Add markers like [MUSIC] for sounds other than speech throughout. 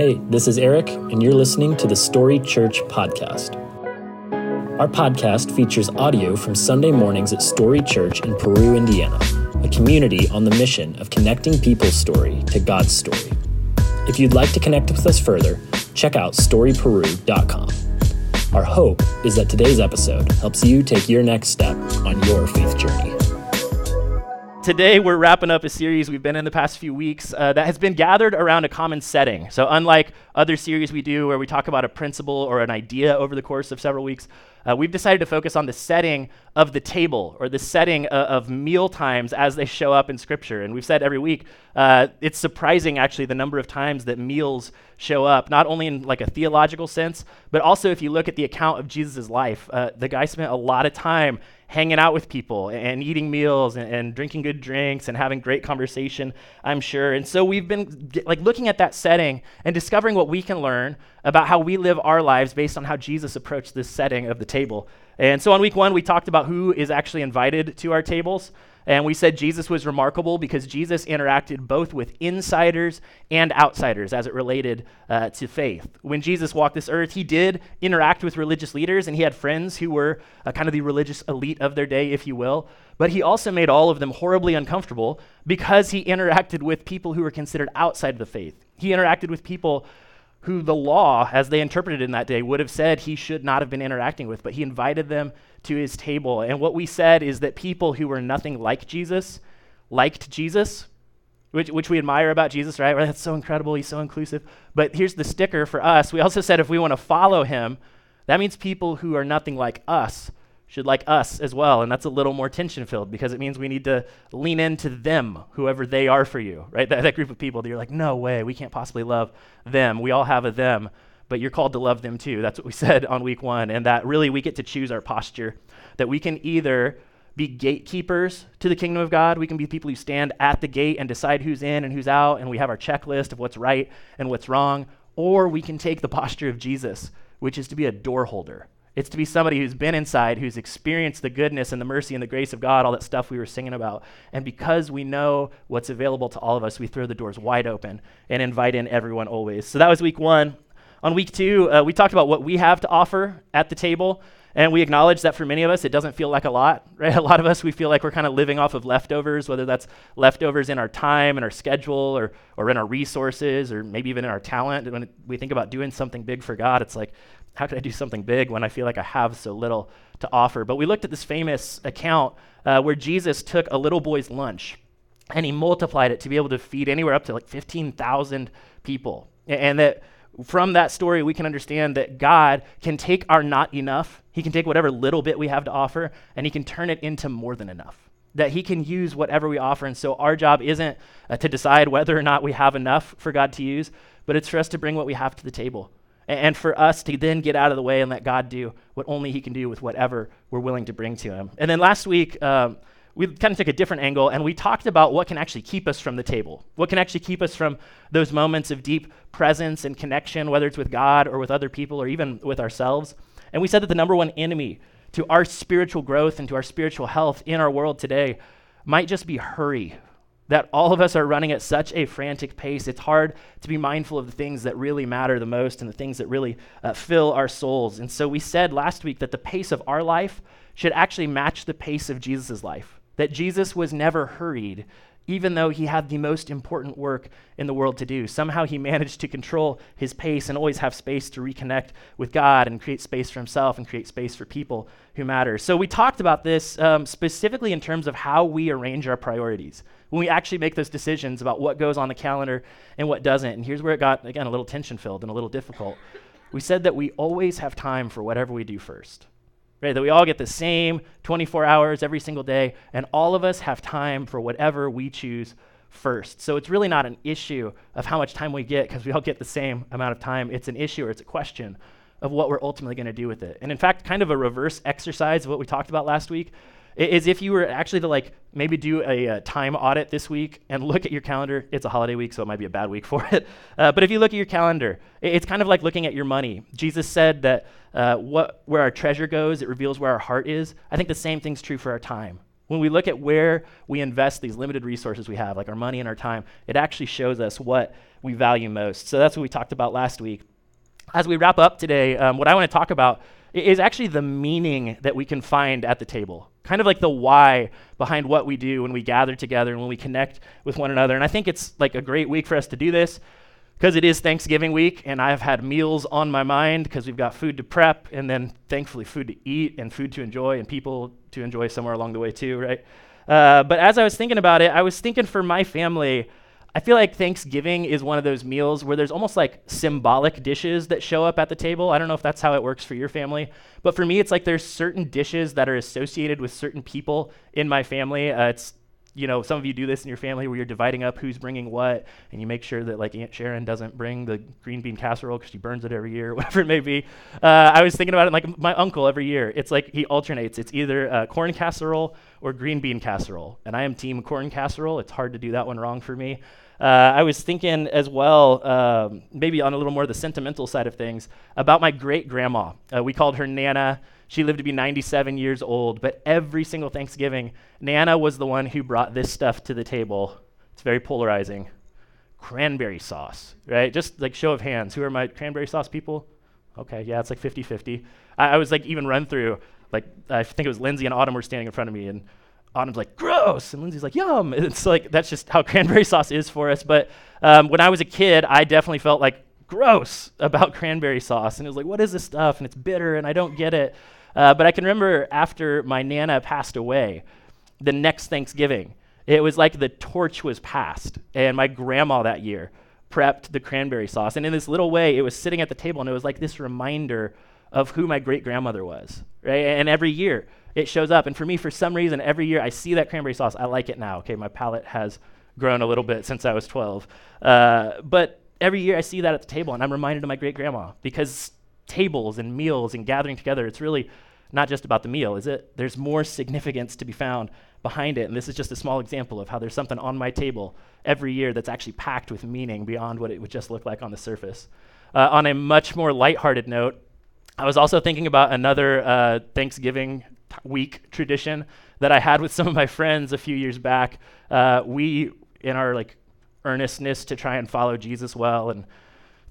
Hey, this is Eric, and you're listening to the Story Church Podcast. Our podcast features audio from Sunday mornings at Story Church in Peru, Indiana, a community on the mission of connecting people's story to God's story. If you'd like to connect with us further, check out storyperu.com. Our hope is that today's episode helps you take your next step on your faith journey. Today, we're wrapping up a series we've been in the past few weeks uh, that has been gathered around a common setting. So, unlike other series we do where we talk about a principle or an idea over the course of several weeks, uh, we've decided to focus on the setting of the table or the setting uh, of meal times as they show up in Scripture. And we've said every week, uh, it's surprising actually the number of times that meals show up, not only in like a theological sense, but also if you look at the account of Jesus' life. Uh, the guy spent a lot of time hanging out with people and eating meals and, and, drinking good drinks and having great conversation, I'm sure. And so we've been like looking at that setting and discovering what we can learn about how we live our lives based on how Jesus approached this setting of the table. And so on week one, we talked about who is actually invited to our tables. And we said Jesus was remarkable because Jesus interacted both with insiders and outsiders as it related uh, to faith. When Jesus walked this earth, he did interact with religious leaders and he had friends who were uh, kind of the religious elite of their day, if you will. But he also made all of them horribly uncomfortable because he [LAUGHS] interacted with people who were considered outside of the faith. He interacted with people who the law, as they interpreted in that day, would have said he should not have been interacting with, but he invited them to his table. And what we said is that people who were nothing like Jesus liked Jesus, which, which we admire about Jesus, right? That's so incredible. He's so inclusive. But here's the sticker for us. We also said if we want to follow him, that means people who are nothing like us should like us as well. And that's a little more tension filled because it means we need to lean into them, whoever they are for you, right? That, that group of people that you're like, no way, we can't possibly love them. We all have a them, but you're called to love them too. That's what we [LAUGHS] said on week one. And that really we get to choose our posture, that we can either be gatekeepers to the kingdom of God. We can be people who stand at the gate and decide who's in and who's out, and we have our checklist of what's right and what's wrong. Or we can take the [LAUGHS] posture of Jesus, which is to be a door holder it's to be somebody who's been inside, who's experienced the goodness and the mercy and the grace of God, all that stuff we were singing about. And because we know what's available to all of us, we throw the doors wide open and invite in everyone always. So that was week one. On week two, uh, we talked about what we have to offer at the table. And we acknowledge that for many of us, it doesn't feel like a lot, [LAUGHS] right? A lot of us, we feel like we're kind of living off of leftovers, whether that's leftovers in our time and our schedule or, or in our resources or maybe even in our talent. When we think about doing something big for God, it's like, how could I do something big when I feel like I have so little to offer? But we looked at this famous account uh, where Jesus took a little boy's lunch and he multiplied it to be able to feed anywhere up to like 15,000 people. And that from that story, we can understand that God can take our not enough, He can take whatever little bit we have to offer, and He can turn it into more than enough. That He can use whatever we offer. And so our job isn't uh, to decide whether or not we have enough for God to use, but it's for us to bring what we have to the table and for us to then get out of the way and let God do what only He can do with whatever we're willing to bring to Him. And then last week, um, we kind of took a different angle and we talked about what can actually keep us from the table, what can actually keep us from those moments of deep presence and connection, whether it's with God or with other people or even with ourselves. And we said that the number one enemy to our spiritual growth and to our spiritual health in our world today might just be hurry that all of us are running at such a frantic pace. It's hard to be mindful of the things that really matter the most and the things that really uh, fill our souls. And so we said last week that the pace of our life should actually match the pace of Jesus' life, that Jesus was never hurried, even though he had the most important work in the world to do. Somehow he managed to control his pace and always have space to reconnect with God and create space for himself and create space for people who matter. So we talked about this um, specifically in terms of how we arrange our priorities when we actually make those decisions about what goes on the calendar and what doesn't. And here's where it got, again, a little tension filled and a little difficult. We said that we always have time for whatever we do first. Right, that we all get the same 24 hours every single day, and all of us have time for whatever we choose first. So it's really not an issue of how much time we get because we all get the same amount of time. It's an issue or it's a question of what we're ultimately going to do with it. And in fact, kind of a reverse exercise of what we talked about last week is if you were actually to like maybe do a, a, uh, time audit this week and [LAUGHS] look at your calendar. It's a holiday week, so it might be a bad week [LAUGHS] for it. Uh, but if you look at your calendar, it's kind of like looking at your money. Jesus said that uh, what, where our treasure goes, it reveals where our heart is. I think the same thing's true for our time. When we look at where we invest these limited resources we have, like our money and our time, it actually shows us what we value most. So that's what we talked about last week. As we wrap up today, um, what I want to talk about is actually the meaning that we can find at the table. Kind of like the why behind what we do when we gather together and when we connect with one another. And I think it's like a great week for us to do this because it is Thanksgiving week and I've had meals on my mind because we've got food to prep and then thankfully food to eat and food to enjoy and people to enjoy somewhere along the way too, right? Uh, but as I was thinking about it, I was thinking for my family, I feel like Thanksgiving is one of those meals where there's almost like symbolic dishes that show up at the table. I don't know if that's how it works for your family, but for me, it's like there's certain dishes that are associated with certain people in my family. Uh, it's you know, some of you do this in your family where you're dividing up who's bringing what, and you make sure that like Aunt Sharon doesn't bring the green bean casserole because she burns it every year, [LAUGHS] whatever it may be. Uh, I was thinking about it like my uncle every year. It's like he alternates. It's either uh, corn casserole or green bean casserole, and I am team corn casserole. It's hard to do that one wrong for me. Uh, I was thinking as well, um, maybe on a little more the sentimental side of things, about my great grandma. Uh, we called her Nana. She lived to be 97 years old, but every single Thanksgiving, Nana was the one who brought this stuff to the table. It's very polarizing. Cranberry sauce, right? Just like show of hands. Who are my cranberry sauce people? Okay, yeah, it's like 50 50. I, I was like, even run through, like, I think it was Lindsay and Autumn were standing in front of me, and Autumn's like, gross. And Lindsay's like, yum. [LAUGHS] It's like, that's just how [LAUGHS] cranberry sauce is for us. But um, when I was a kid, I definitely felt like gross about [LAUGHS] cranberry sauce. And it was like, what is this stuff? And it's bitter, and I don't get it. Uh, but I can remember after my Nana passed away, the next Thanksgiving, it was like the torch was passed. And my grandma that year prepped the cranberry sauce. And in this little way, it was sitting at the table, and it was like this reminder of who my great grandmother was, right? And every year it shows up. And for me, for some reason, every year I see that cranberry sauce. I like it now. Okay, my palate has grown a little bit since I was 12. Uh, but every year I see that at the table, and I'm reminded of my great grandma because tables and meals and gathering together, it's really not just about the meal, is it? There's more significance to be found behind it. And this is just a small example of how there's something on my table every year that's actually packed with meaning beyond what it would just look like on the surface. Uh, on a much more lighthearted note, I was also thinking about another uh, Thanksgiving week tradition that I had with some of my friends a few years back. Uh, we, in our like earnestness to try and follow Jesus well and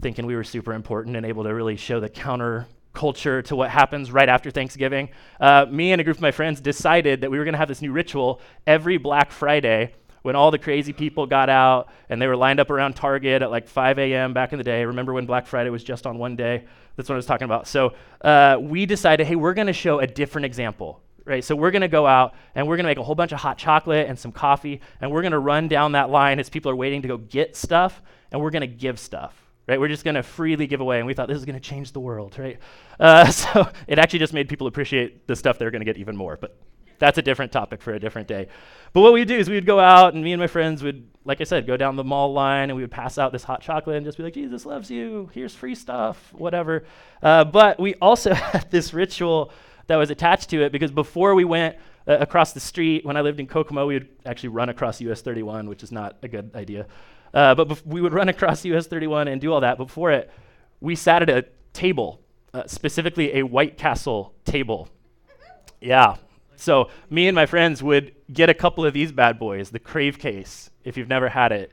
thinking we were super important and able to really show the counter culture to what happens right after Thanksgiving, uh, me and a group of my friends decided that we were going to have this new ritual every Black Friday when all the crazy people got out and they were lined up around Target at like 5 a.m. back in the day. Remember when Black Friday was just on one day? That's what I was talking about. So uh, we decided, hey, we're going to show a different example. Right, so we're going to go out and we're going to make a whole bunch of hot chocolate and some coffee, and we're going to run down that line as people are waiting to go get stuff, and we're going to give stuff right? We're just going to freely give away. And we thought this is going to change the world, right? Uh, [LAUGHS] so it actually just made people appreciate the stuff they're going to get even more. But that's a different topic for a different day. But what we'd do is we would go out, and me and my friends would, like I said, go down the mall line, and we would pass out this hot chocolate and just be like, Jesus loves you. Here's free stuff, whatever. Uh, but we also [LAUGHS] had this ritual that was attached to it because before we went uh, across the street, when I lived in Kokomo, we would actually run across US 31, which is not a good idea. Uh, but bef- we would run across US 31 and do all that. Before it, we sat at a table, uh, specifically a White Castle table. Yeah. So me and my friends would get a couple of these bad boys, the Crave Case, if you've never had it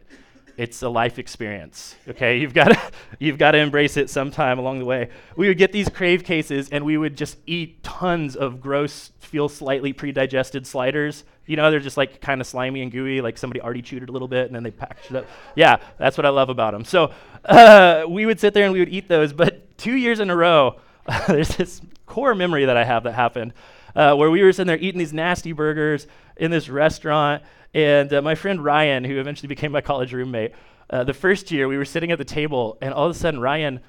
it's a life experience. Okay, you've got to [LAUGHS] you've got to embrace it sometime along the way. We would get these crave cases, and we would just eat tons of gross, feel slightly pre-digested sliders. You know, they're just like kind of slimy and gooey, like somebody already chewed it a little bit and then they packaged it up. Yeah, that's what I love about them. So [LAUGHS] uh, we would sit there and we would eat those. But two years in a row, [LAUGHS] there's this core memory that I have that happened. Uh, where we were sitting there eating these nasty burgers in this restaurant, and uh, my friend Ryan, who eventually became my college roommate, uh, the first year we were sitting at the table, and all of a sudden Ryan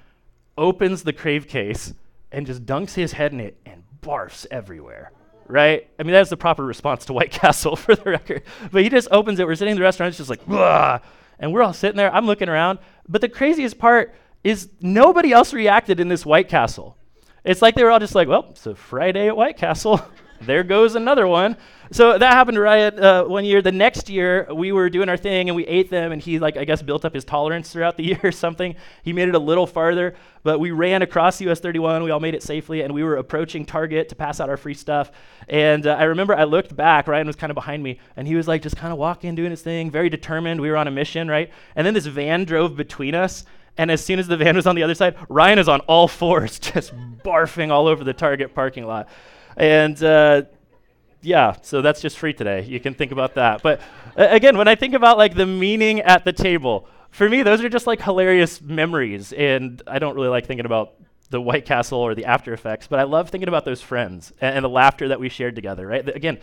opens the crave case and just dunks his head in it and barfs everywhere. Right? I mean, that's the proper response to White [LAUGHS] Castle for the record. But he just opens it. We're sitting in the restaurant, it's just like, Blah! and we're all sitting there. I'm looking around. But the craziest part is nobody else reacted in this White Castle. It's like they were all just like, well, it's a Friday at White Castle. [LAUGHS] there goes another one. So that happened to Ryan uh, one year. The next year, we were doing our thing and we ate them, and he, like, I guess, built up his tolerance throughout the [LAUGHS] year or something. He made it a little farther, but we ran across US 31. We all made it safely, and we were approaching Target to pass out our free stuff. And uh, I remember I looked back, Ryan was kind of behind me, and he was like just kind of walking, doing his thing, very determined. We were on a mission, right? And then this van drove between us. And as soon as the van was on the other side, Ryan is on all fours, [LAUGHS] just barfing all over the Target parking lot. And uh, yeah, so that's just free today. You can think about that. But again, when I think about like the meaning at the table, for me, those are just like hilarious memories. And I don't really like thinking about the White Castle or the after effects, but I love thinking about those friends and, and the laughter that we shared together, right? Again,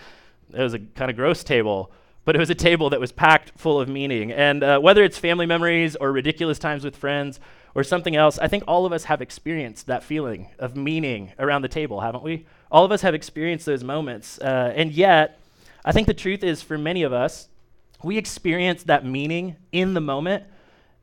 it was a kind of gross table, but it was a table that was packed full of meaning. And uh, whether it's family memories or ridiculous times with friends or something else, I think all of us have experienced that feeling of meaning around the table, haven't we? All of us have experienced those moments. Uh, and yet, I think the truth is for many of us, we experience that meaning in the moment,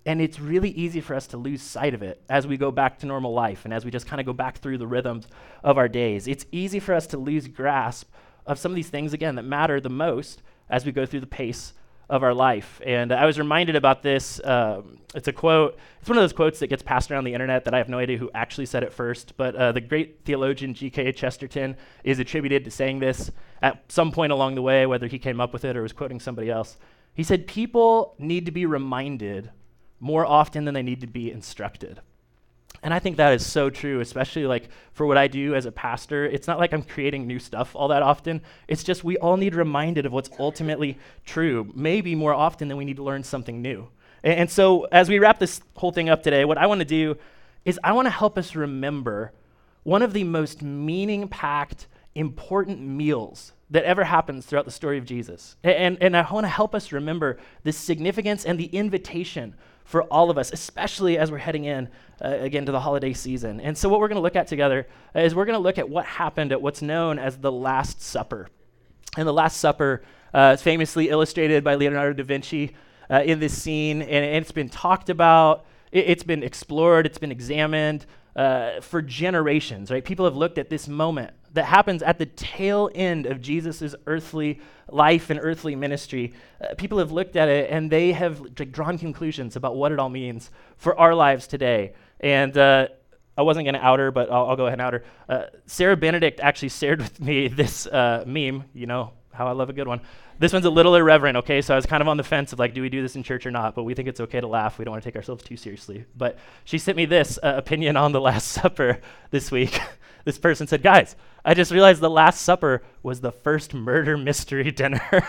and it's really easy for us to lose sight of it as we go back to normal life and as we just kind of go back through the rhythms of our days. It's easy for us to lose grasp of some of these things, again, that matter the most as we go through the pace of our life. And I was reminded about this. Um, it's a quote. It's one of those quotes that gets passed around the internet that I have no idea who actually said it first. But uh, the great theologian G.K. Chesterton is attributed to saying this at some point along the way, whether he came up with it or was quoting somebody else. He said, People need to be reminded more often than they need to be instructed. And I think that is so true, especially like for what I do as a pastor. It's not like I'm creating new stuff all that often. It's just we all need reminded of what's ultimately true, maybe more often than we need to learn something new. And, and so as we wrap this whole thing up today, what I want to do is I want to help us remember one of the most meaning packed, important meals that ever happens throughout the story of Jesus. And, and I want to help us remember the significance and the invitation for all of us, especially as we're heading in uh, again to the holiday season. And so, what we're going to look at together is we're going to look at what happened at what's known as the Last Supper. And the Last Supper uh, is famously illustrated by Leonardo da Vinci uh, in this scene, and, and, it's been talked about, it, has been explored, it's been examined uh, for generations, right? People have looked at this moment that happens at the tail end of Jesus' earthly life and earthly ministry. Uh, people have looked at it and they have like, drawn conclusions about what it all means for our lives today. And uh, I wasn't going to out her, but I'll, I'll, go ahead and out her. Uh, Sarah Benedict actually shared with me this uh, meme. You know how I love a good one. This one's a little irreverent, okay? So I was kind of on the fence of like, do we do this in church or not? But we think it's okay to laugh. We don't want to take ourselves too seriously. But she sent me this uh, opinion on the Last Supper this week. [LAUGHS] this person said, guys, I just realized the Last Supper was the first murder mystery [LAUGHS] dinner.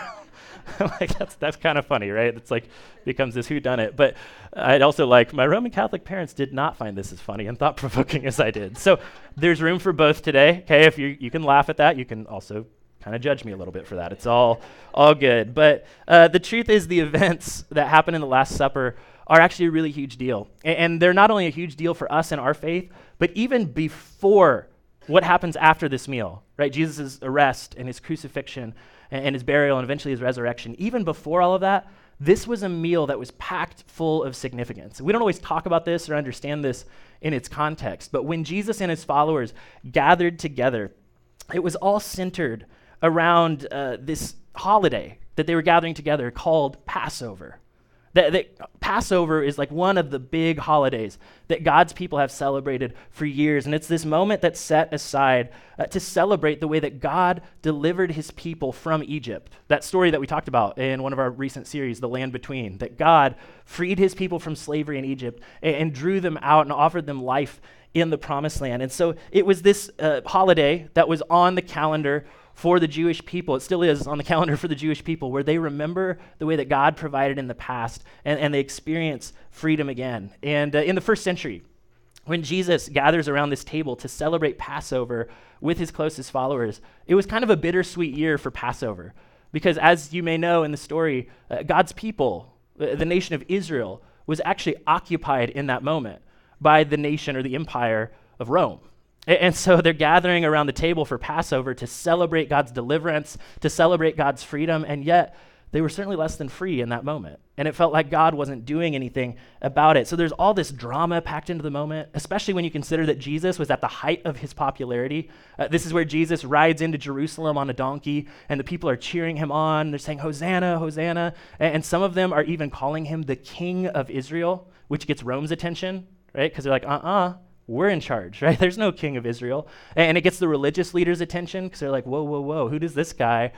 [LAUGHS] like that's that's kind of funny, right? It's like becomes this who done it. But I'd also like my Roman Catholic parents did not find this as funny and thought provoking [LAUGHS] as I did. So there's room for both today. Okay, if you you can laugh at that, you can also kind of judge me a little bit for that. It's all all good. But uh, the truth is, the events that happen in the Last Supper are actually a really huge deal, and, and they're not only a huge deal for us and our faith, but even before what happens after this meal, right? Jesus' arrest and his crucifixion and, and his burial and eventually his resurrection. Even before all of that, this was a meal that was packed full of significance. We don't always talk about this or understand this in its context, but when Jesus and his followers gathered together, it was all centered around uh, this holiday that they were gathering together called Passover. That, that, Passover is like one of the big holidays that God's people have celebrated for years. And it's this moment that's set aside uh, to celebrate the way that God delivered his people from Egypt. That story that we talked about in one of our recent series, The Land Between, that God freed his people from slavery in Egypt and, and drew them out and offered them life in the promised land. And so it was this uh, holiday that was on the calendar for the Jewish people. It still is on the [LAUGHS] calendar for the Jewish people, where they remember the way that God provided in the past and, and they experience freedom again. And uh, in the first century, when Jesus gathers around this table to celebrate Passover with his closest followers, it was kind of a bittersweet year for Passover. Because as you may know in the story, uh, God's people, uh, the nation of Israel, was actually occupied in that moment by the nation or the empire of Rome. And so they're gathering around the table for Passover to celebrate God's deliverance, to celebrate God's freedom, and yet they were certainly less than free in that moment. And it felt like God wasn't doing anything about it. So there's all this drama packed into the moment, especially when you consider that Jesus was at the height of his popularity. Uh, this is where Jesus rides into Jerusalem on a donkey, and the people are cheering him on. They're saying, Hosanna, Hosanna. And, some of them are even calling him the King of Israel, which gets Rome's attention, right? Because they're like, uh uh-uh, uh, we're in charge, [LAUGHS] right? There's no king of Israel. And it gets the religious leaders' attention because they're like, whoa, whoa, whoa, who does this guy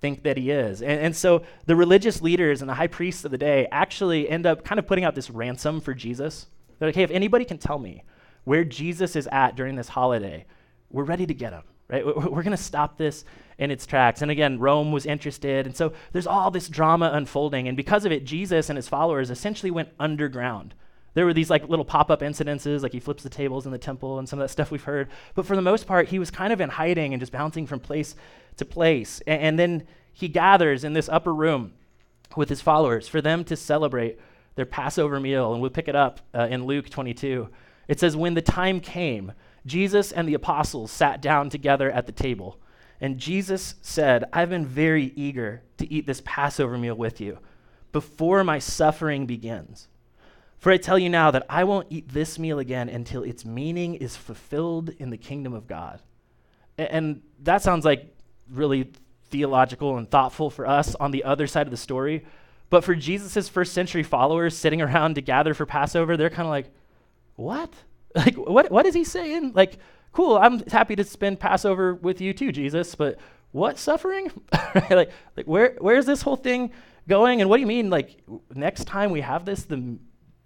think that he is. And, and, so the religious leaders and the high priests of the day actually end up kind of putting out this ransom for Jesus. They're like, hey, if anybody can tell me where Jesus is at during this holiday, we're ready to get him, right? We're, we're going to stop this in its tracks. And again, Rome was interested. And so there's all this drama unfolding. And because of it, Jesus and his followers essentially went underground. There were these like little pop-up incidences, like he flips the tables in the temple and some of that stuff we've heard. But for the most part, he was kind of in hiding and just bouncing from place to place. And, and then he gathers in this upper room with his followers for them to celebrate their Passover meal. And we'll pick it up uh, in Luke 22. It says, When the time came, Jesus and the apostles sat down together at the table. And Jesus said, I've been very eager to eat this Passover meal with you before my suffering begins. For I tell you now that I won't eat this meal again until its meaning is fulfilled in the kingdom of God. And that sounds like really theological and thoughtful for us on the other side of the story. But for Jesus' first century followers sitting around to gather for Passover, they're kind of like, what? [LAUGHS] Like, what, what is he saying? Like, cool, I'm happy to spend Passover with you too, Jesus, but what suffering? [LAUGHS] like, like where, where's this whole thing going? And what do you mean, like, next time we have this, the,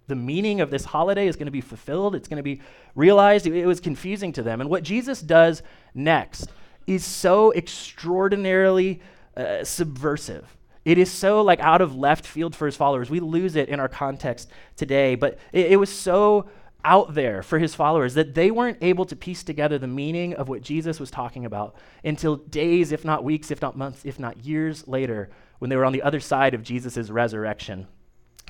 the meaning of this holiday is going to be fulfilled? It's going to be realized? It, it was confusing to them. And what Jesus does next is so extraordinarily uh, subversive. It is so like out of left field for his followers. We lose it in our context today, but it, it was so out there for his followers that they weren't able to piece together the meaning of what Jesus was talking about until days, if not weeks, if not months, if not years later, when they were on the other side of Jesus' resurrection.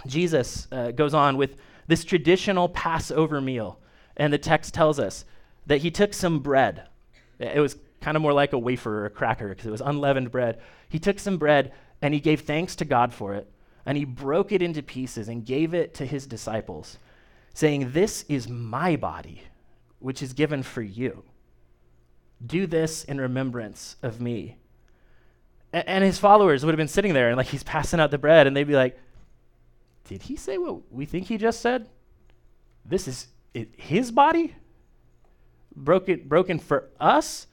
Jesus uh, goes on with this traditional Passover meal, and the text tells us that he took some bread. It was kind of more like a wafer or a cracker because it was unleavened bread. He took some bread and he gave thanks to God for it, and he broke it into pieces and gave it to his disciples, saying, This is my body, which is given for you. Do this in remembrance of me. And his followers would have been sitting there and like he's passing out the bread, and they'd be like, Did he say what we think he just said? This is his body? Broken, broken for us?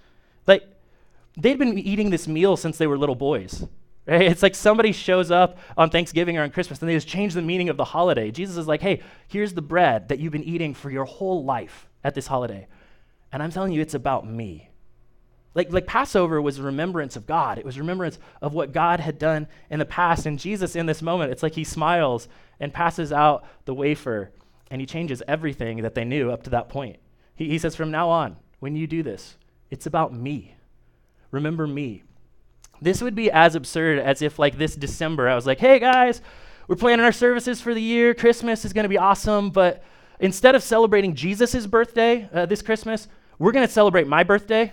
Like, they'd been eating this meal since they were little boys. Right? It's like somebody shows up on Thanksgiving or on Christmas and they just change the meaning of the holiday. Jesus is like, hey, here's the bread that you've been eating for your whole life at this holiday. And I'm telling you, it's about me. Like, like Passover was a remembrance of God. It was remembrance of what God had done in the past. And Jesus, in this moment, it's like he smiles and passes out the wafer and he changes everything that they knew up to that point. He, he says, From now on, when you do this, it's about me. Remember me. This would be as absurd as if, like, this December, I was like, hey guys, we're planning our services for the year. Christmas is going to be awesome. But instead of celebrating Jesus' birthday uh, this Christmas, we're going to celebrate my birthday.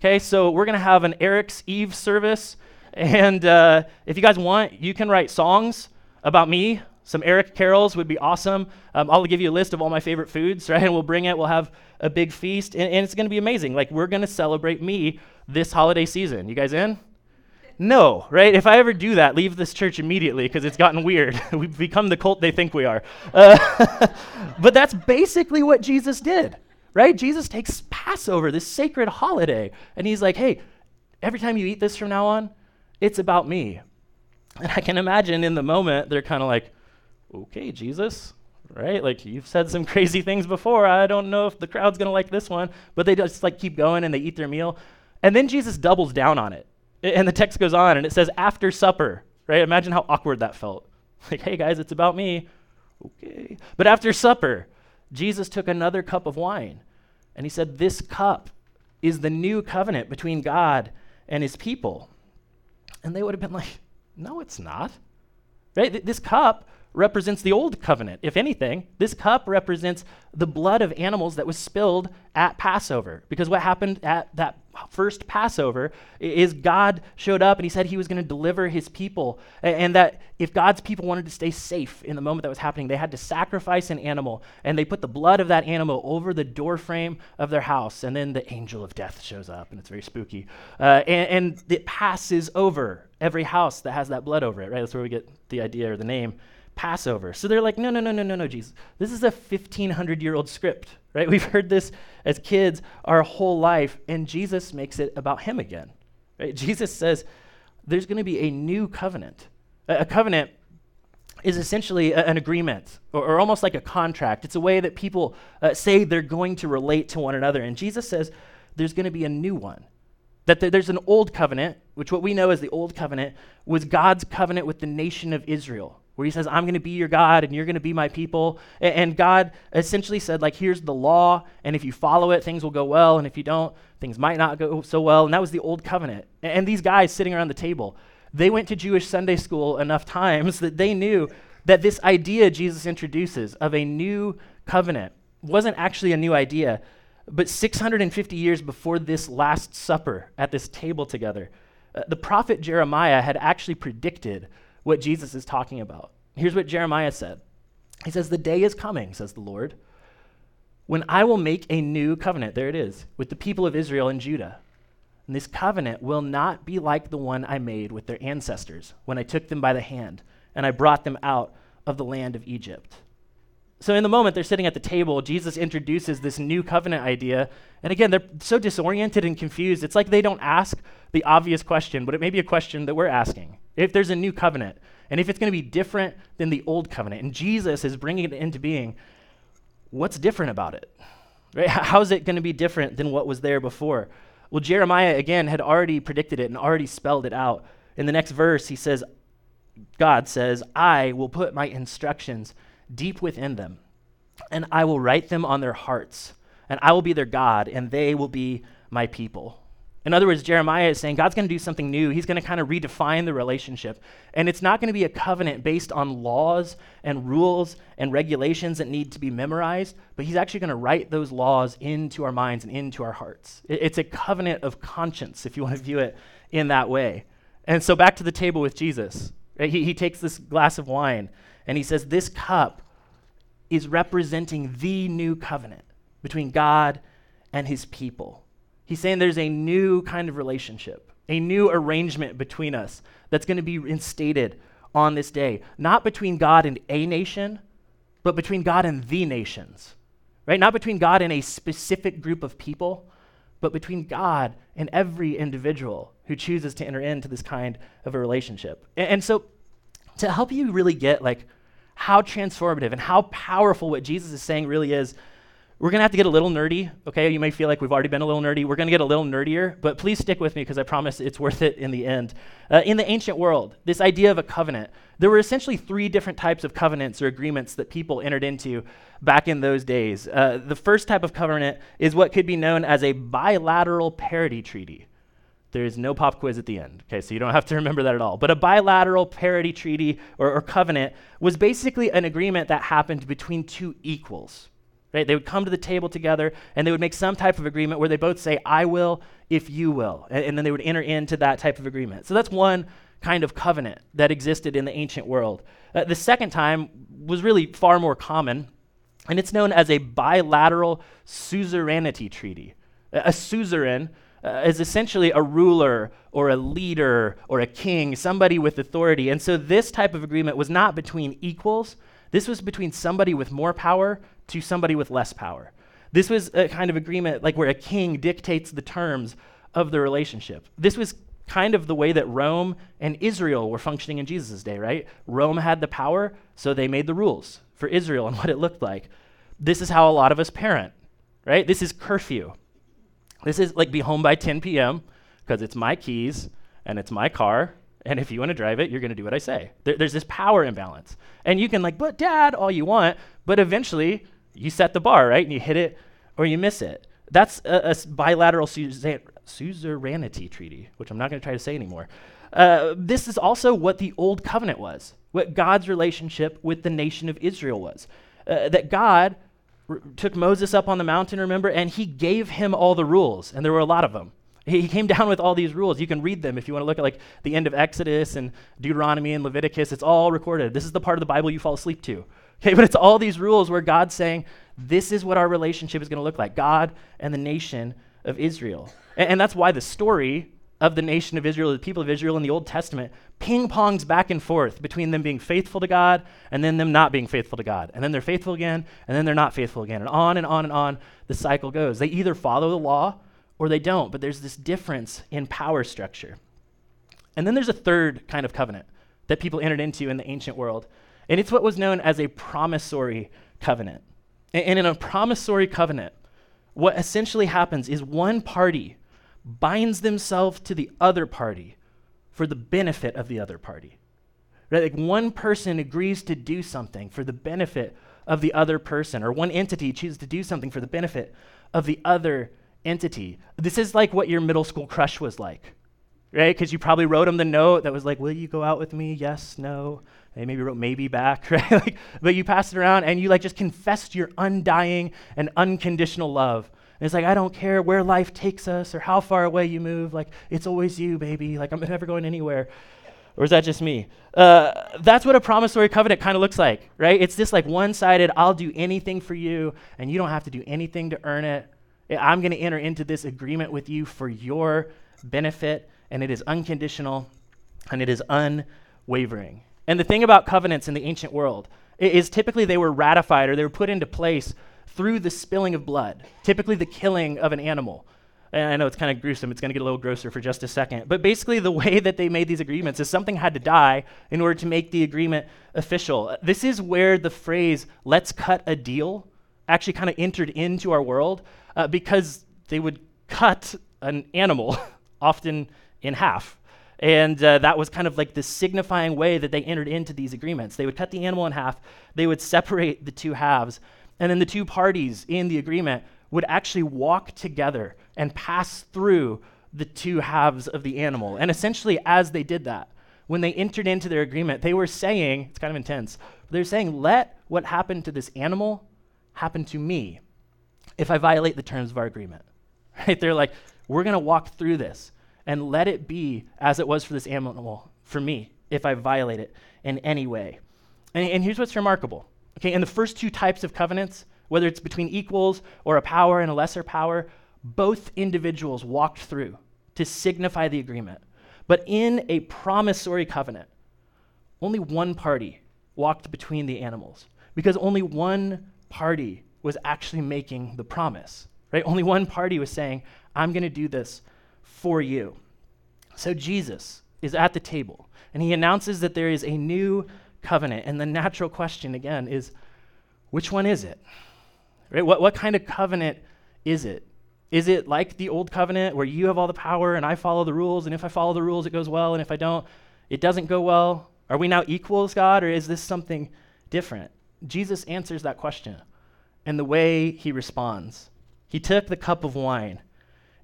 Okay, so we're going to have an Eric's Eve service. And uh, if you guys want, you can write songs about me some Eric carols would be awesome. Um, I'll give you a list of all my favorite foods, [LAUGHS] right? And we'll bring it. We'll have a big feast, and, and it's going to be amazing. Like we're going to celebrate me this holiday season. You guys in? No, right? If I ever do that, leave this church immediately because it's gotten weird. [LAUGHS] We've become the cult they think we are. Uh, [LAUGHS] but that's basically what Jesus did, right? Jesus takes Passover, this sacred holiday, and he's like, hey, every time you eat this from now on, it's about me. And I can imagine in the moment, they're kind of like, okay, Jesus, right? Like you've said some [LAUGHS] crazy things before. I don't know if the crowd's going to like this one, but they just like keep going and they eat their meal. And then Jesus doubles down on it. And the text goes on and it says after supper, right? Imagine how awkward that felt. [LAUGHS] Like, hey guys, it's about me. Okay. But after supper, Jesus took another cup of wine and he said, This cup is the new covenant between God and his people. And they would have been like, No, it's not. Right? Th- this cup represents the old covenant. If anything, this cup represents the blood of animals that was spilled at Passover. Because what happened at that first Passover is God showed up and he said he was going to deliver his people. And that if God's people wanted to stay safe in the moment that was happening, they had to sacrifice an animal. And they put the blood of that animal over the doorframe of their house. And then the angel of death shows up and it's very spooky. Uh, and, and it passes over every house that has that blood over it, right? That's where we get the idea or the name. Passover. So they're like, no, no, no, no, no, no, Jesus. This is a 1500 year old script, right? We've heard this as kids our whole life, and Jesus makes it about him again, right? Jesus says there's going to be a new covenant. A, a covenant is essentially a, an agreement or, or, almost like a contract. It's a way that people uh, say they're going to relate to one another. And Jesus says there's going to be a new one. That th- there's an old covenant, which what we know as the old covenant was God's covenant with the nation of Israel where he says, I'm going to be your God and you're going to be my people. And, God essentially said, like, here's the law, and if you follow it, things will go well, and if you don't, things might not go so well. And that was the old covenant. And, and these guys sitting around the table, they went to Jewish Sunday school enough times that they knew that this idea Jesus introduces of a new covenant wasn't actually a new idea. But 650 years before this Last Supper at this table together, uh, the prophet Jeremiah had actually predicted what Jesus is talking about. Here's what Jeremiah said He says, The day is coming, says the Lord, when I will make a new covenant, there it is, with the people of Israel and Judah. And this covenant will not be like the one I made with their ancestors when I took them by the hand and I brought them out of the land of Egypt. So, in the moment they're sitting at the table, Jesus introduces this new covenant idea. And again, they're so disoriented and confused. It's like they don't ask the obvious question, but it may be a question that we're asking. If there's a new covenant, and if it's going to be different than the old covenant, and Jesus is bringing it into being, what's different about it? Right? How's it going to be different than what was there before? Well, Jeremiah, again, had already predicted it and already spelled it out. In the next verse, he says, God says, I will put my instructions deep within them, and I will write them on their hearts, and I will be their God, and they will be my people. In other words, Jeremiah is saying God's going to do something new. He's going to kind of redefine the relationship. And it's not going to be a covenant based on laws and rules and regulations that need to be memorized, but He's actually going to write those laws into our minds and into our hearts. It's a covenant of conscience, if you want to view it in that way. And so back to the table with Jesus. He, he takes this glass of wine and he says, This cup is representing the new covenant between God and his people. He's saying there's a new kind of relationship, a new arrangement between us that's going to be instated on this day, not between God and a nation, but between God and the nations. Right? Not between God and a specific group of people, but between God and every individual who chooses to enter into this kind of a relationship. And, and so to help you really get like how transformative and how powerful what Jesus is saying really is, we're going to have to get a little nerdy, okay? You may feel like we've already been a little nerdy. We're going to get a little nerdier, but please stick with me because I promise it's worth it in the end. Uh, in the ancient world, this idea of a covenant, there were essentially three different types of covenants or agreements that people entered into back in those days. Uh, the first type of covenant is what could be known as a bilateral parity treaty. There is no pop quiz at the end, okay, so you don't [LAUGHS] have to remember that at all. But a bilateral parity treaty or, or covenant was basically an agreement that happened between two equals. Right? They would come to the table together and they would make some type of agreement where they both say, I will if you will. And, and, then they would enter into that type of agreement. So that's one kind of covenant that existed in the ancient world. Uh, the second time was really far more common, and it's known as a bilateral suzerainty treaty. A suzerain uh, is essentially a ruler or a leader or a king, somebody with authority. And so this type of agreement was not between equals, this was between somebody with more power to somebody with less power. This was a kind of agreement like where a king dictates the terms of the relationship. This was kind of the way that Rome and Israel were functioning in Jesus' day, right? Rome had the power, so they made the rules for Israel and [LAUGHS] what it looked like. This is how a lot of us parent, right? This is curfew. This is like be home by 10 p.m. because it's my keys and it's my car. And if you want to drive it, you're going to do what I say. There, there's this power imbalance. And you can, like, but dad, all you want. But eventually, you set the bar, right? And you hit it or you miss it. That's a, a bilateral suzerain, suzerainty treaty, which I'm not going to try to say anymore. Uh, this is also what the Old Covenant was, what God's relationship with the nation of Israel was. Uh, that God took Moses up on the mountain, remember, and he gave him all the rules, and there were a lot of them. He came [LAUGHS] down with all these rules. You can read them if you want to look at like the end of Exodus and Deuteronomy and Leviticus. It's all recorded. This is the part of the Bible you fall asleep to. Okay, [LAUGHS] but it's all these rules where God's saying, this is what our relationship is going to look like God and the nation of Israel. And, and, that's why the story of the nation of Israel, the people of Israel in the Old Testament, ping pongs back and forth between them being faithful to God and then them not being faithful to God. And then they're faithful again, and then they're not faithful again. And on and on and on the cycle goes. They either follow the law or they don't, but there's this difference in power structure. And then there's a third kind of covenant that people entered into in the ancient world, and it's what was known as a promissory covenant. And in a promissory covenant, what essentially happens is one party binds themselves to the other party for the benefit of the other party. Right? Like one person agrees to do something for the benefit of the other person, or one entity chooses to do something for the benefit of the other entity. This is like what your middle school crush was like, right? Because you probably wrote them the note that was like, Will you go out with me? Yes, no. They maybe wrote maybe back, [LAUGHS] right? like, but you passed it around and you like just confessed your undying and unconditional love. And it's like, I don't care where life takes us or how far away you move. Like, it's always you, baby. Like, I'm never going anywhere. Or is that just me? Uh, that's what a promissory covenant kind of looks like, right? It's this like one sided, I'll do anything for you, and you don't have to do anything to earn it. I'm going to enter into this agreement with you for your benefit, and it is unconditional and it is unwavering. And the thing about covenants in the ancient world is typically they were ratified or they were put into place through the spilling of blood, typically the killing of an animal. And I know it's kind of gruesome. It's going to get a little grosser for just a second. But basically, the [LAUGHS] way that they made these agreements is something had to die in order to make the agreement official. This is where the phrase, let's cut a deal, actually kind of entered into our world uh, because they would cut an animal, [LAUGHS] often in half. And uh, that was kind of like the signifying way that they entered into these agreements. They would cut the animal in half, they would separate the two halves, and then the two parties in the agreement would actually walk together and pass through the two halves of the animal. And essentially, as they did that, when they entered into their agreement, they were saying, it's kind of intense, they're saying, let what happened to this animal happen to me if I violate the terms of our agreement. [LAUGHS] Right? They're like, we're going to walk through this and let it be as it was for this animal for me if I violate it in any way. And, and here's what's remarkable. Okay, and the first two types of covenants, whether it's between equals or a power and a lesser power, both individuals walked through to signify the agreement. But in a promissory covenant, only one party walked between the animals because only one party was actually making the promise, right? Only one party was saying, I'm going to do this for you. So Jesus is at the table and he announces that there is a new covenant. And the natural question again is which one is it? Right? What, what kind of covenant is it? Is it like the old covenant where you have all the power and I follow the rules, and if I follow the rules, it goes well, and if I don't, it doesn't go well? Are we now equals, God, or is this something different? Jesus answers that question and the way he responds. He took the cup of wine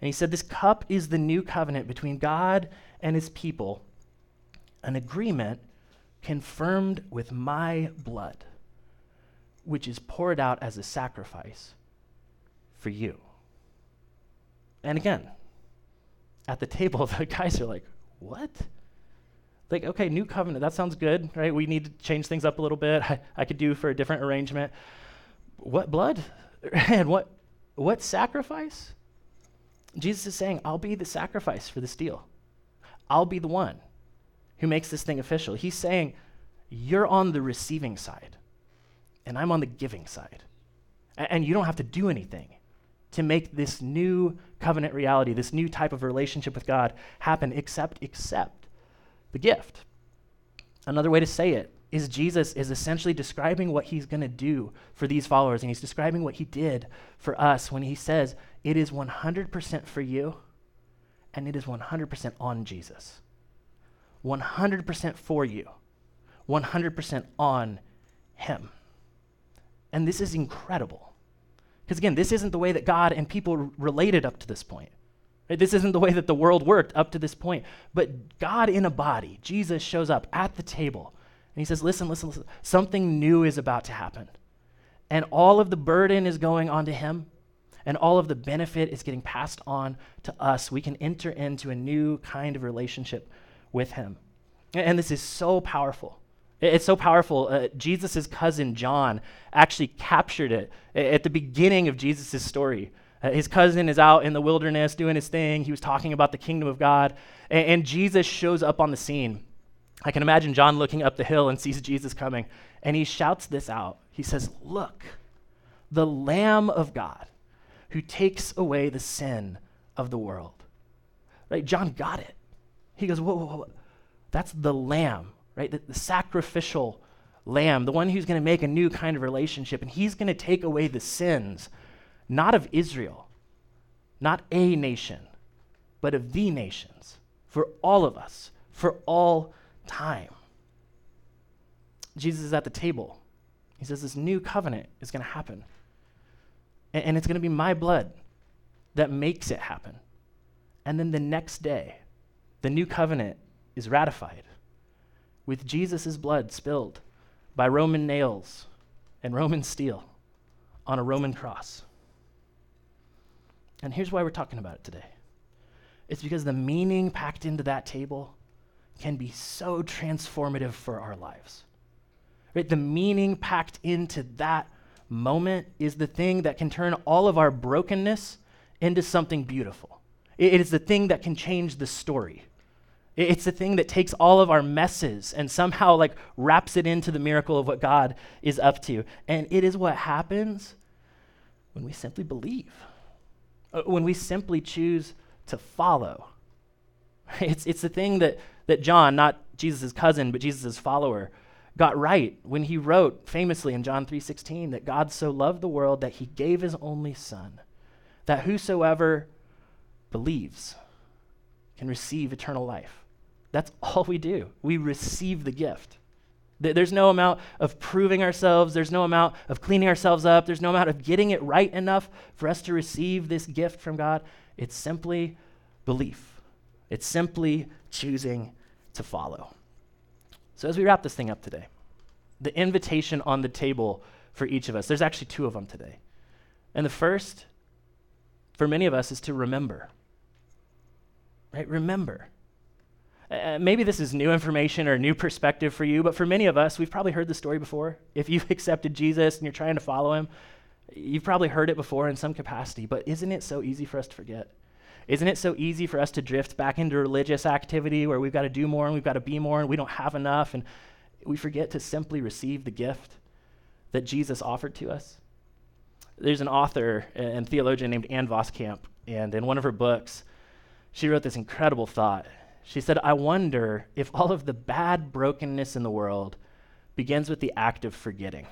and he said, This cup is the new covenant between God and his people, an agreement confirmed with my blood, which is poured out as a sacrifice for you. And again, at the table, [LAUGHS] the guys are like, What? Like, okay, new covenant, that sounds good, right? We need to change things up a little bit. [LAUGHS] I, I could do for a different arrangement. What blood? [LAUGHS] and what, what sacrifice? Jesus is saying, I'll be the sacrifice for this deal. I'll be the one who makes this thing official. He's saying, You're on the receiving side, and I'm on the giving side. A- and you don't have to do anything to make this new covenant reality, this new type of relationship with God happen, except accept the gift. Another way to say it is Jesus is essentially describing what he's going to do for these followers, and he's describing what he did for us when he says, It is 100% for you, and it is 100% on Jesus. 100% for you, 100% on him. And this is incredible Because again, this isn't the way that God and people related up to this point. Right? This isn't the way that the world worked up to this point. But God in a body, Jesus shows up at the table and he says, Listen, listen, listen. Something new is about to happen. And all of the burden is going onto him, and all of the benefit is getting passed on to us. We can enter into a new kind of relationship with him. And this is so powerful. It's so powerful. Uh, Jesus' cousin John actually captured it at the beginning of Jesus' story. Uh, his cousin is out in the wilderness doing his thing. He was talking about the kingdom of God, and, and Jesus shows up on the scene. I can imagine John looking up the hill and sees Jesus coming, and he shouts this out. He says, Look, the Lamb of God who takes away the sin of the world. Right? John got it. He goes, Whoa, whoa, whoa. That's the Lamb, right? The, the sacrificial Lamb, the one who's going to make a new kind of relationship, and he's going to take away the sins, not of Israel, not a nation, but of the nations, for all of us, for all time. Jesus is at the table. He says this new covenant is going to happen. And, and it's going to be my blood that makes it happen. And then the next day, the new covenant is ratified with Jesus' blood spilled by Roman nails and Roman steel on a Roman cross. And here's why we're talking about it today it's because the meaning packed into that table can be so transformative for our lives. Right? The meaning packed into that moment is the thing that can turn all of our brokenness into something beautiful. it is the thing that can change the story. It's the thing that takes all of our messes and somehow like wraps it into the miracle of what God is up to. And it is what happens when we simply believe. Uh, when we simply choose to follow. [LAUGHS] It's, it's the thing that that John, not Jesus' cousin, but Jesus' follower, got right when he wrote famously in John 3:16 that God so loved the world that he gave his only son that whosoever believes can receive eternal life. That's [LAUGHS] all we do. We receive the gift. There's no amount of proving ourselves. There's no amount of cleaning ourselves up. There's no amount of getting it right enough for us to receive this gift from God. It's simply belief. It's simply choosing to follow. So, as we wrap this thing up today, the invitation on the table for each of us, there's actually two of them today. And the first, for many of us, is to remember. Right? Remember. Uh, maybe this is new information or a new perspective for you, but for many of us, we've probably heard the story before. If you've [LAUGHS] accepted Jesus and you're trying to follow him, you've probably heard it before in some capacity, but isn't it so easy for us to forget? Isn't it so easy for us to drift back into religious activity where we've got to do more and we've got to be more and we don't have enough and we forget to simply receive the gift that Jesus offered to us? There's an author and theologian named Ann Voskamp, and in one of her books, she wrote this incredible thought. She said, I wonder if all of the bad brokenness in the world begins with the act of forgetting.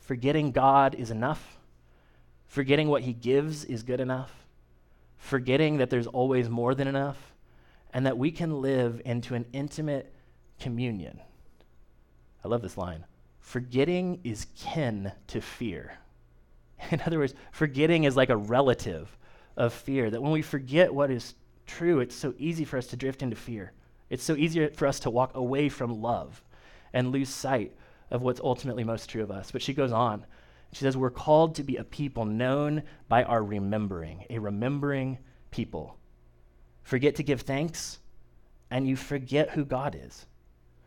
Forgetting God is enough, forgetting what He gives is good enough forgetting that there's always more than enough, and that we can live into an intimate communion. I love this line. Forgetting is kin to fear. [LAUGHS] In other words, forgetting is like a relative of fear. That when we forget what is true, it's so easy for us to drift into fear. It's so easy for us to walk away from love and lose sight of what's ultimately most true of us. But she goes on she says, We're called to be a people known by our remembering, a remembering people. Forget to give thanks, and you forget who God is.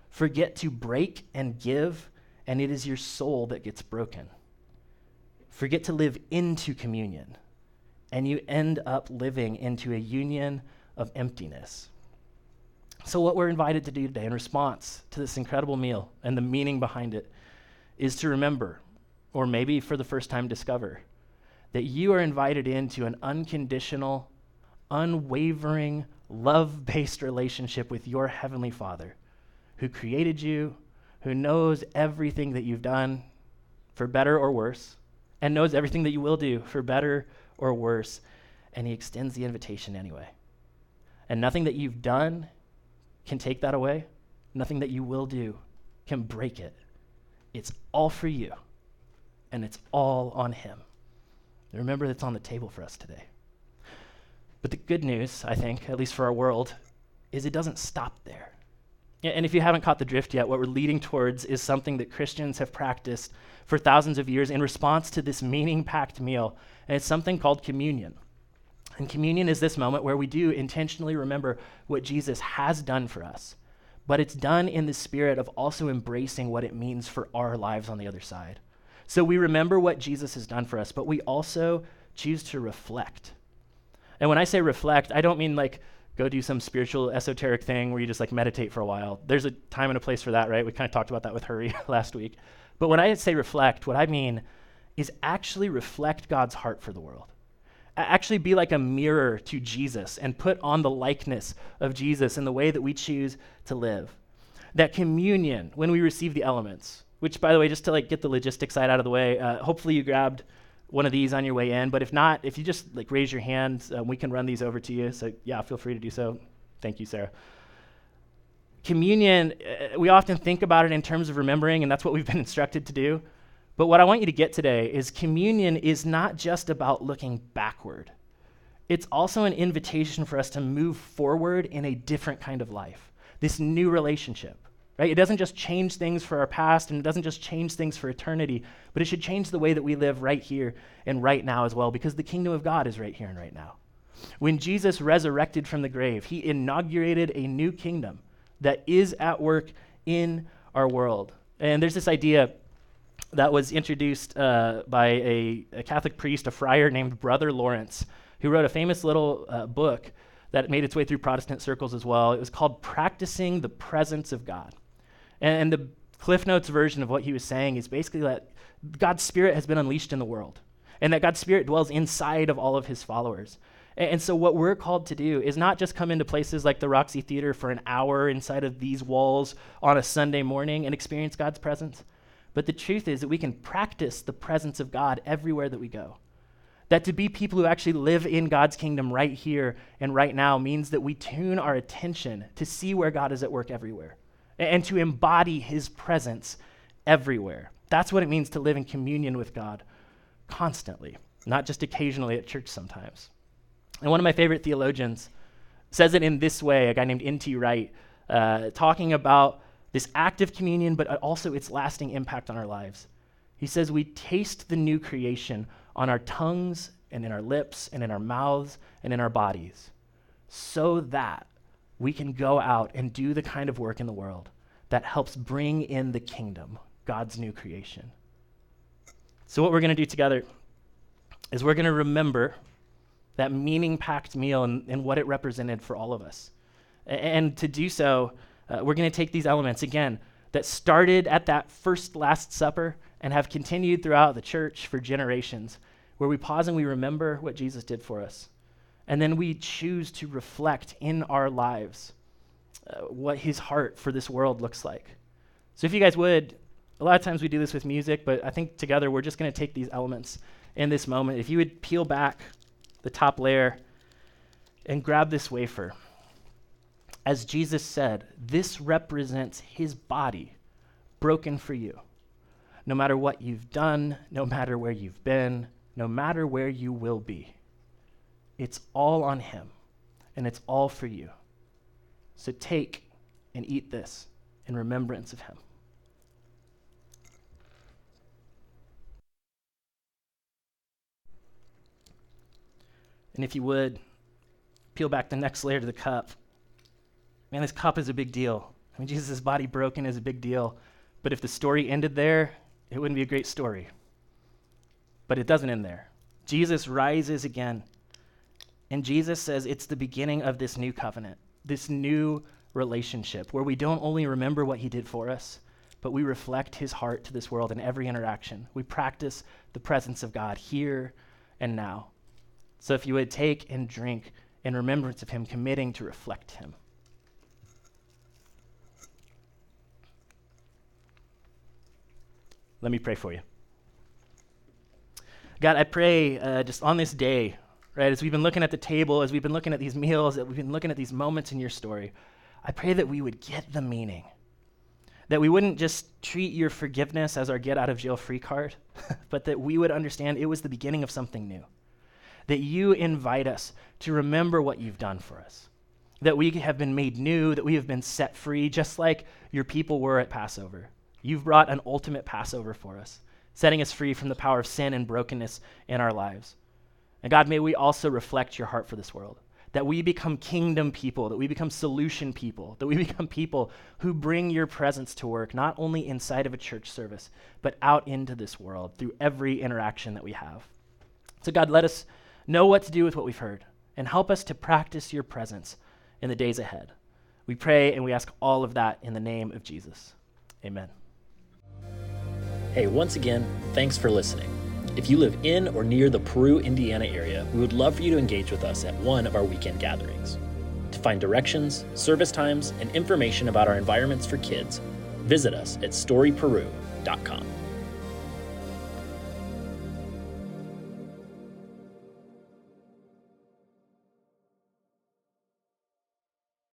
Forget to break and give, and it is your soul that gets broken. Forget to live into communion, and you end up living into a union of emptiness. So, what we're invited to do today in response to this incredible meal and the meaning behind it is to remember or maybe for the first time discover that you are invited into an unconditional, unwavering, love based relationship with your Heavenly Father who created you, who knows everything that you've done for better or worse, and knows everything that you will do for better or worse, and He extends the invitation anyway. And nothing that you've done can take that away, nothing that you will do can break it. It's all for you and it's all on Him. Remember that's on the table for us today. But the good news, I think, at least for our world, is it doesn't stop there. And if you haven't caught the drift yet, what we're leading towards is something that Christians have practiced for thousands of years in response to this meaning packed meal. And it's something called communion. And communion is this moment where we do intentionally remember what Jesus has done for us, but it's done in the spirit of also embracing what it means for our lives on the other side. So we remember what Jesus has done for us, but we also choose to reflect. And when I say reflect, I don't mean like go do some spiritual esoteric thing where you just like meditate for a while. There's a time and a place for that, right? We kind of talked about that with Hurry [LAUGHS] last week. But when I say reflect, what I mean is actually reflect God's heart for the world. Actually be like a mirror to Jesus and put on the likeness of Jesus in the way that we choose to live. That communion, when we receive the elements, which by the way, just to like get the logistics side out of the way, uh, hopefully you grabbed one of these on your way in. But if not, if you just like raise your hand, um, we can run these over to you. So yeah, feel free to do so. Thank you, Sarah. Communion, uh, we often think about it in terms of remembering, and that's what we've been [LAUGHS] instructed to do. But what I want you to get today is communion is not just about looking backward. It's also an invitation for us to move forward in a different kind of life, this new relationship. Right? It doesn't just change things for our past and it doesn't just change things for eternity, but it should change the way that we live right here and right now as well, because the kingdom of God is right here and right now. When Jesus resurrected from the grave, he inaugurated a new kingdom that is at work in our world. And there's this idea that was introduced uh, by a, a, Catholic priest, a friar named Brother Lawrence, who wrote a famous little uh, book that made its way through Protestant circles as well. It was called Practicing the Presence of God. And, and the Cliff Notes version of what he was saying is basically that God's Spirit has been unleashed in the world, and that God's Spirit dwells inside of all of his followers. And, and so, what we're called to do is not just come into places like the Roxy Theater for an hour inside of these walls on a Sunday morning and experience God's presence, but the truth is that we can practice the presence of God everywhere that we go. That to be people who actually live in God's kingdom right here and right now means that we tune our attention to see where God is at work everywhere and to embody his presence everywhere. That's what it means to live in communion with God constantly, not just occasionally at church sometimes. And one of my favorite theologians says it in this way a guy named N.T. Wright, uh, talking about this active communion, but also its lasting impact on our lives. He says, We taste the new creation on our tongues and in our lips and in our mouths and in our bodies, so that we can go out and do the kind of work in the world that helps bring in the kingdom, God's new creation. So, what we're going to do together is we're going to remember that meaning packed meal and, and, what it represented for all of us. and to do so, uh, we're going to take these elements again that started at that first Last Supper and have continued throughout the church for generations, where we pause and we remember what Jesus did for us. And then we choose to reflect in our lives uh, what his heart for this world looks like. So, if you guys would, a lot of times we do this with music, but I think together we're just going to take these elements in this moment. If you would peel back the top layer and grab this wafer. As Jesus said, this represents his body broken for you. No matter what you've done, no matter where you've been, no matter where you will be. It's all on Him, and it's all for you. So take and eat this in remembrance of Him. And if you would, peel back the next layer to the cup. Man, this cup is a big deal. I mean, Jesus' body broken is a big deal. But if the story ended there, it wouldn't be a great story. But it doesn't end there. Jesus rises again and Jesus says it's the beginning of this new covenant, this new relationship where we don't only remember what he did for us, but we reflect his heart to this world in every interaction. We practice the presence of God here and now. So if you would take and drink in remembrance of him, committing to reflect him. Let me pray for you. God, I pray uh, just on this day right? As we've been looking at the table, as we've been looking at these meals, as we've been looking at these moments in your story, I pray that we would get the meaning. that we wouldn't just treat your forgiveness as our get out of jail free card, [LAUGHS] but that we would understand it was the beginning of something new. That you invite us to remember what you've done for us. That we have been made new, that we have been set free, just like your people were at Passover. You've brought an ultimate Passover for us, setting us free from the power of sin and brokenness in our lives. And God, may we also reflect your heart for this world that we become kingdom people, that we become solution people, that we [LAUGHS] become people who bring your presence to work, not only inside of a church service, but out into this world through every interaction that we have. So, God, let us know what to do with what we've heard and help us to practice your presence in the days ahead. We pray and we ask all of that in the name of Jesus. Amen. Hey, once again, thanks for listening. If you live in or near the Peru, Indiana area, we would love for you to engage with us at one of our weekend gatherings. To find directions, service times, and information about our environments for kids, visit us at storyperu.com.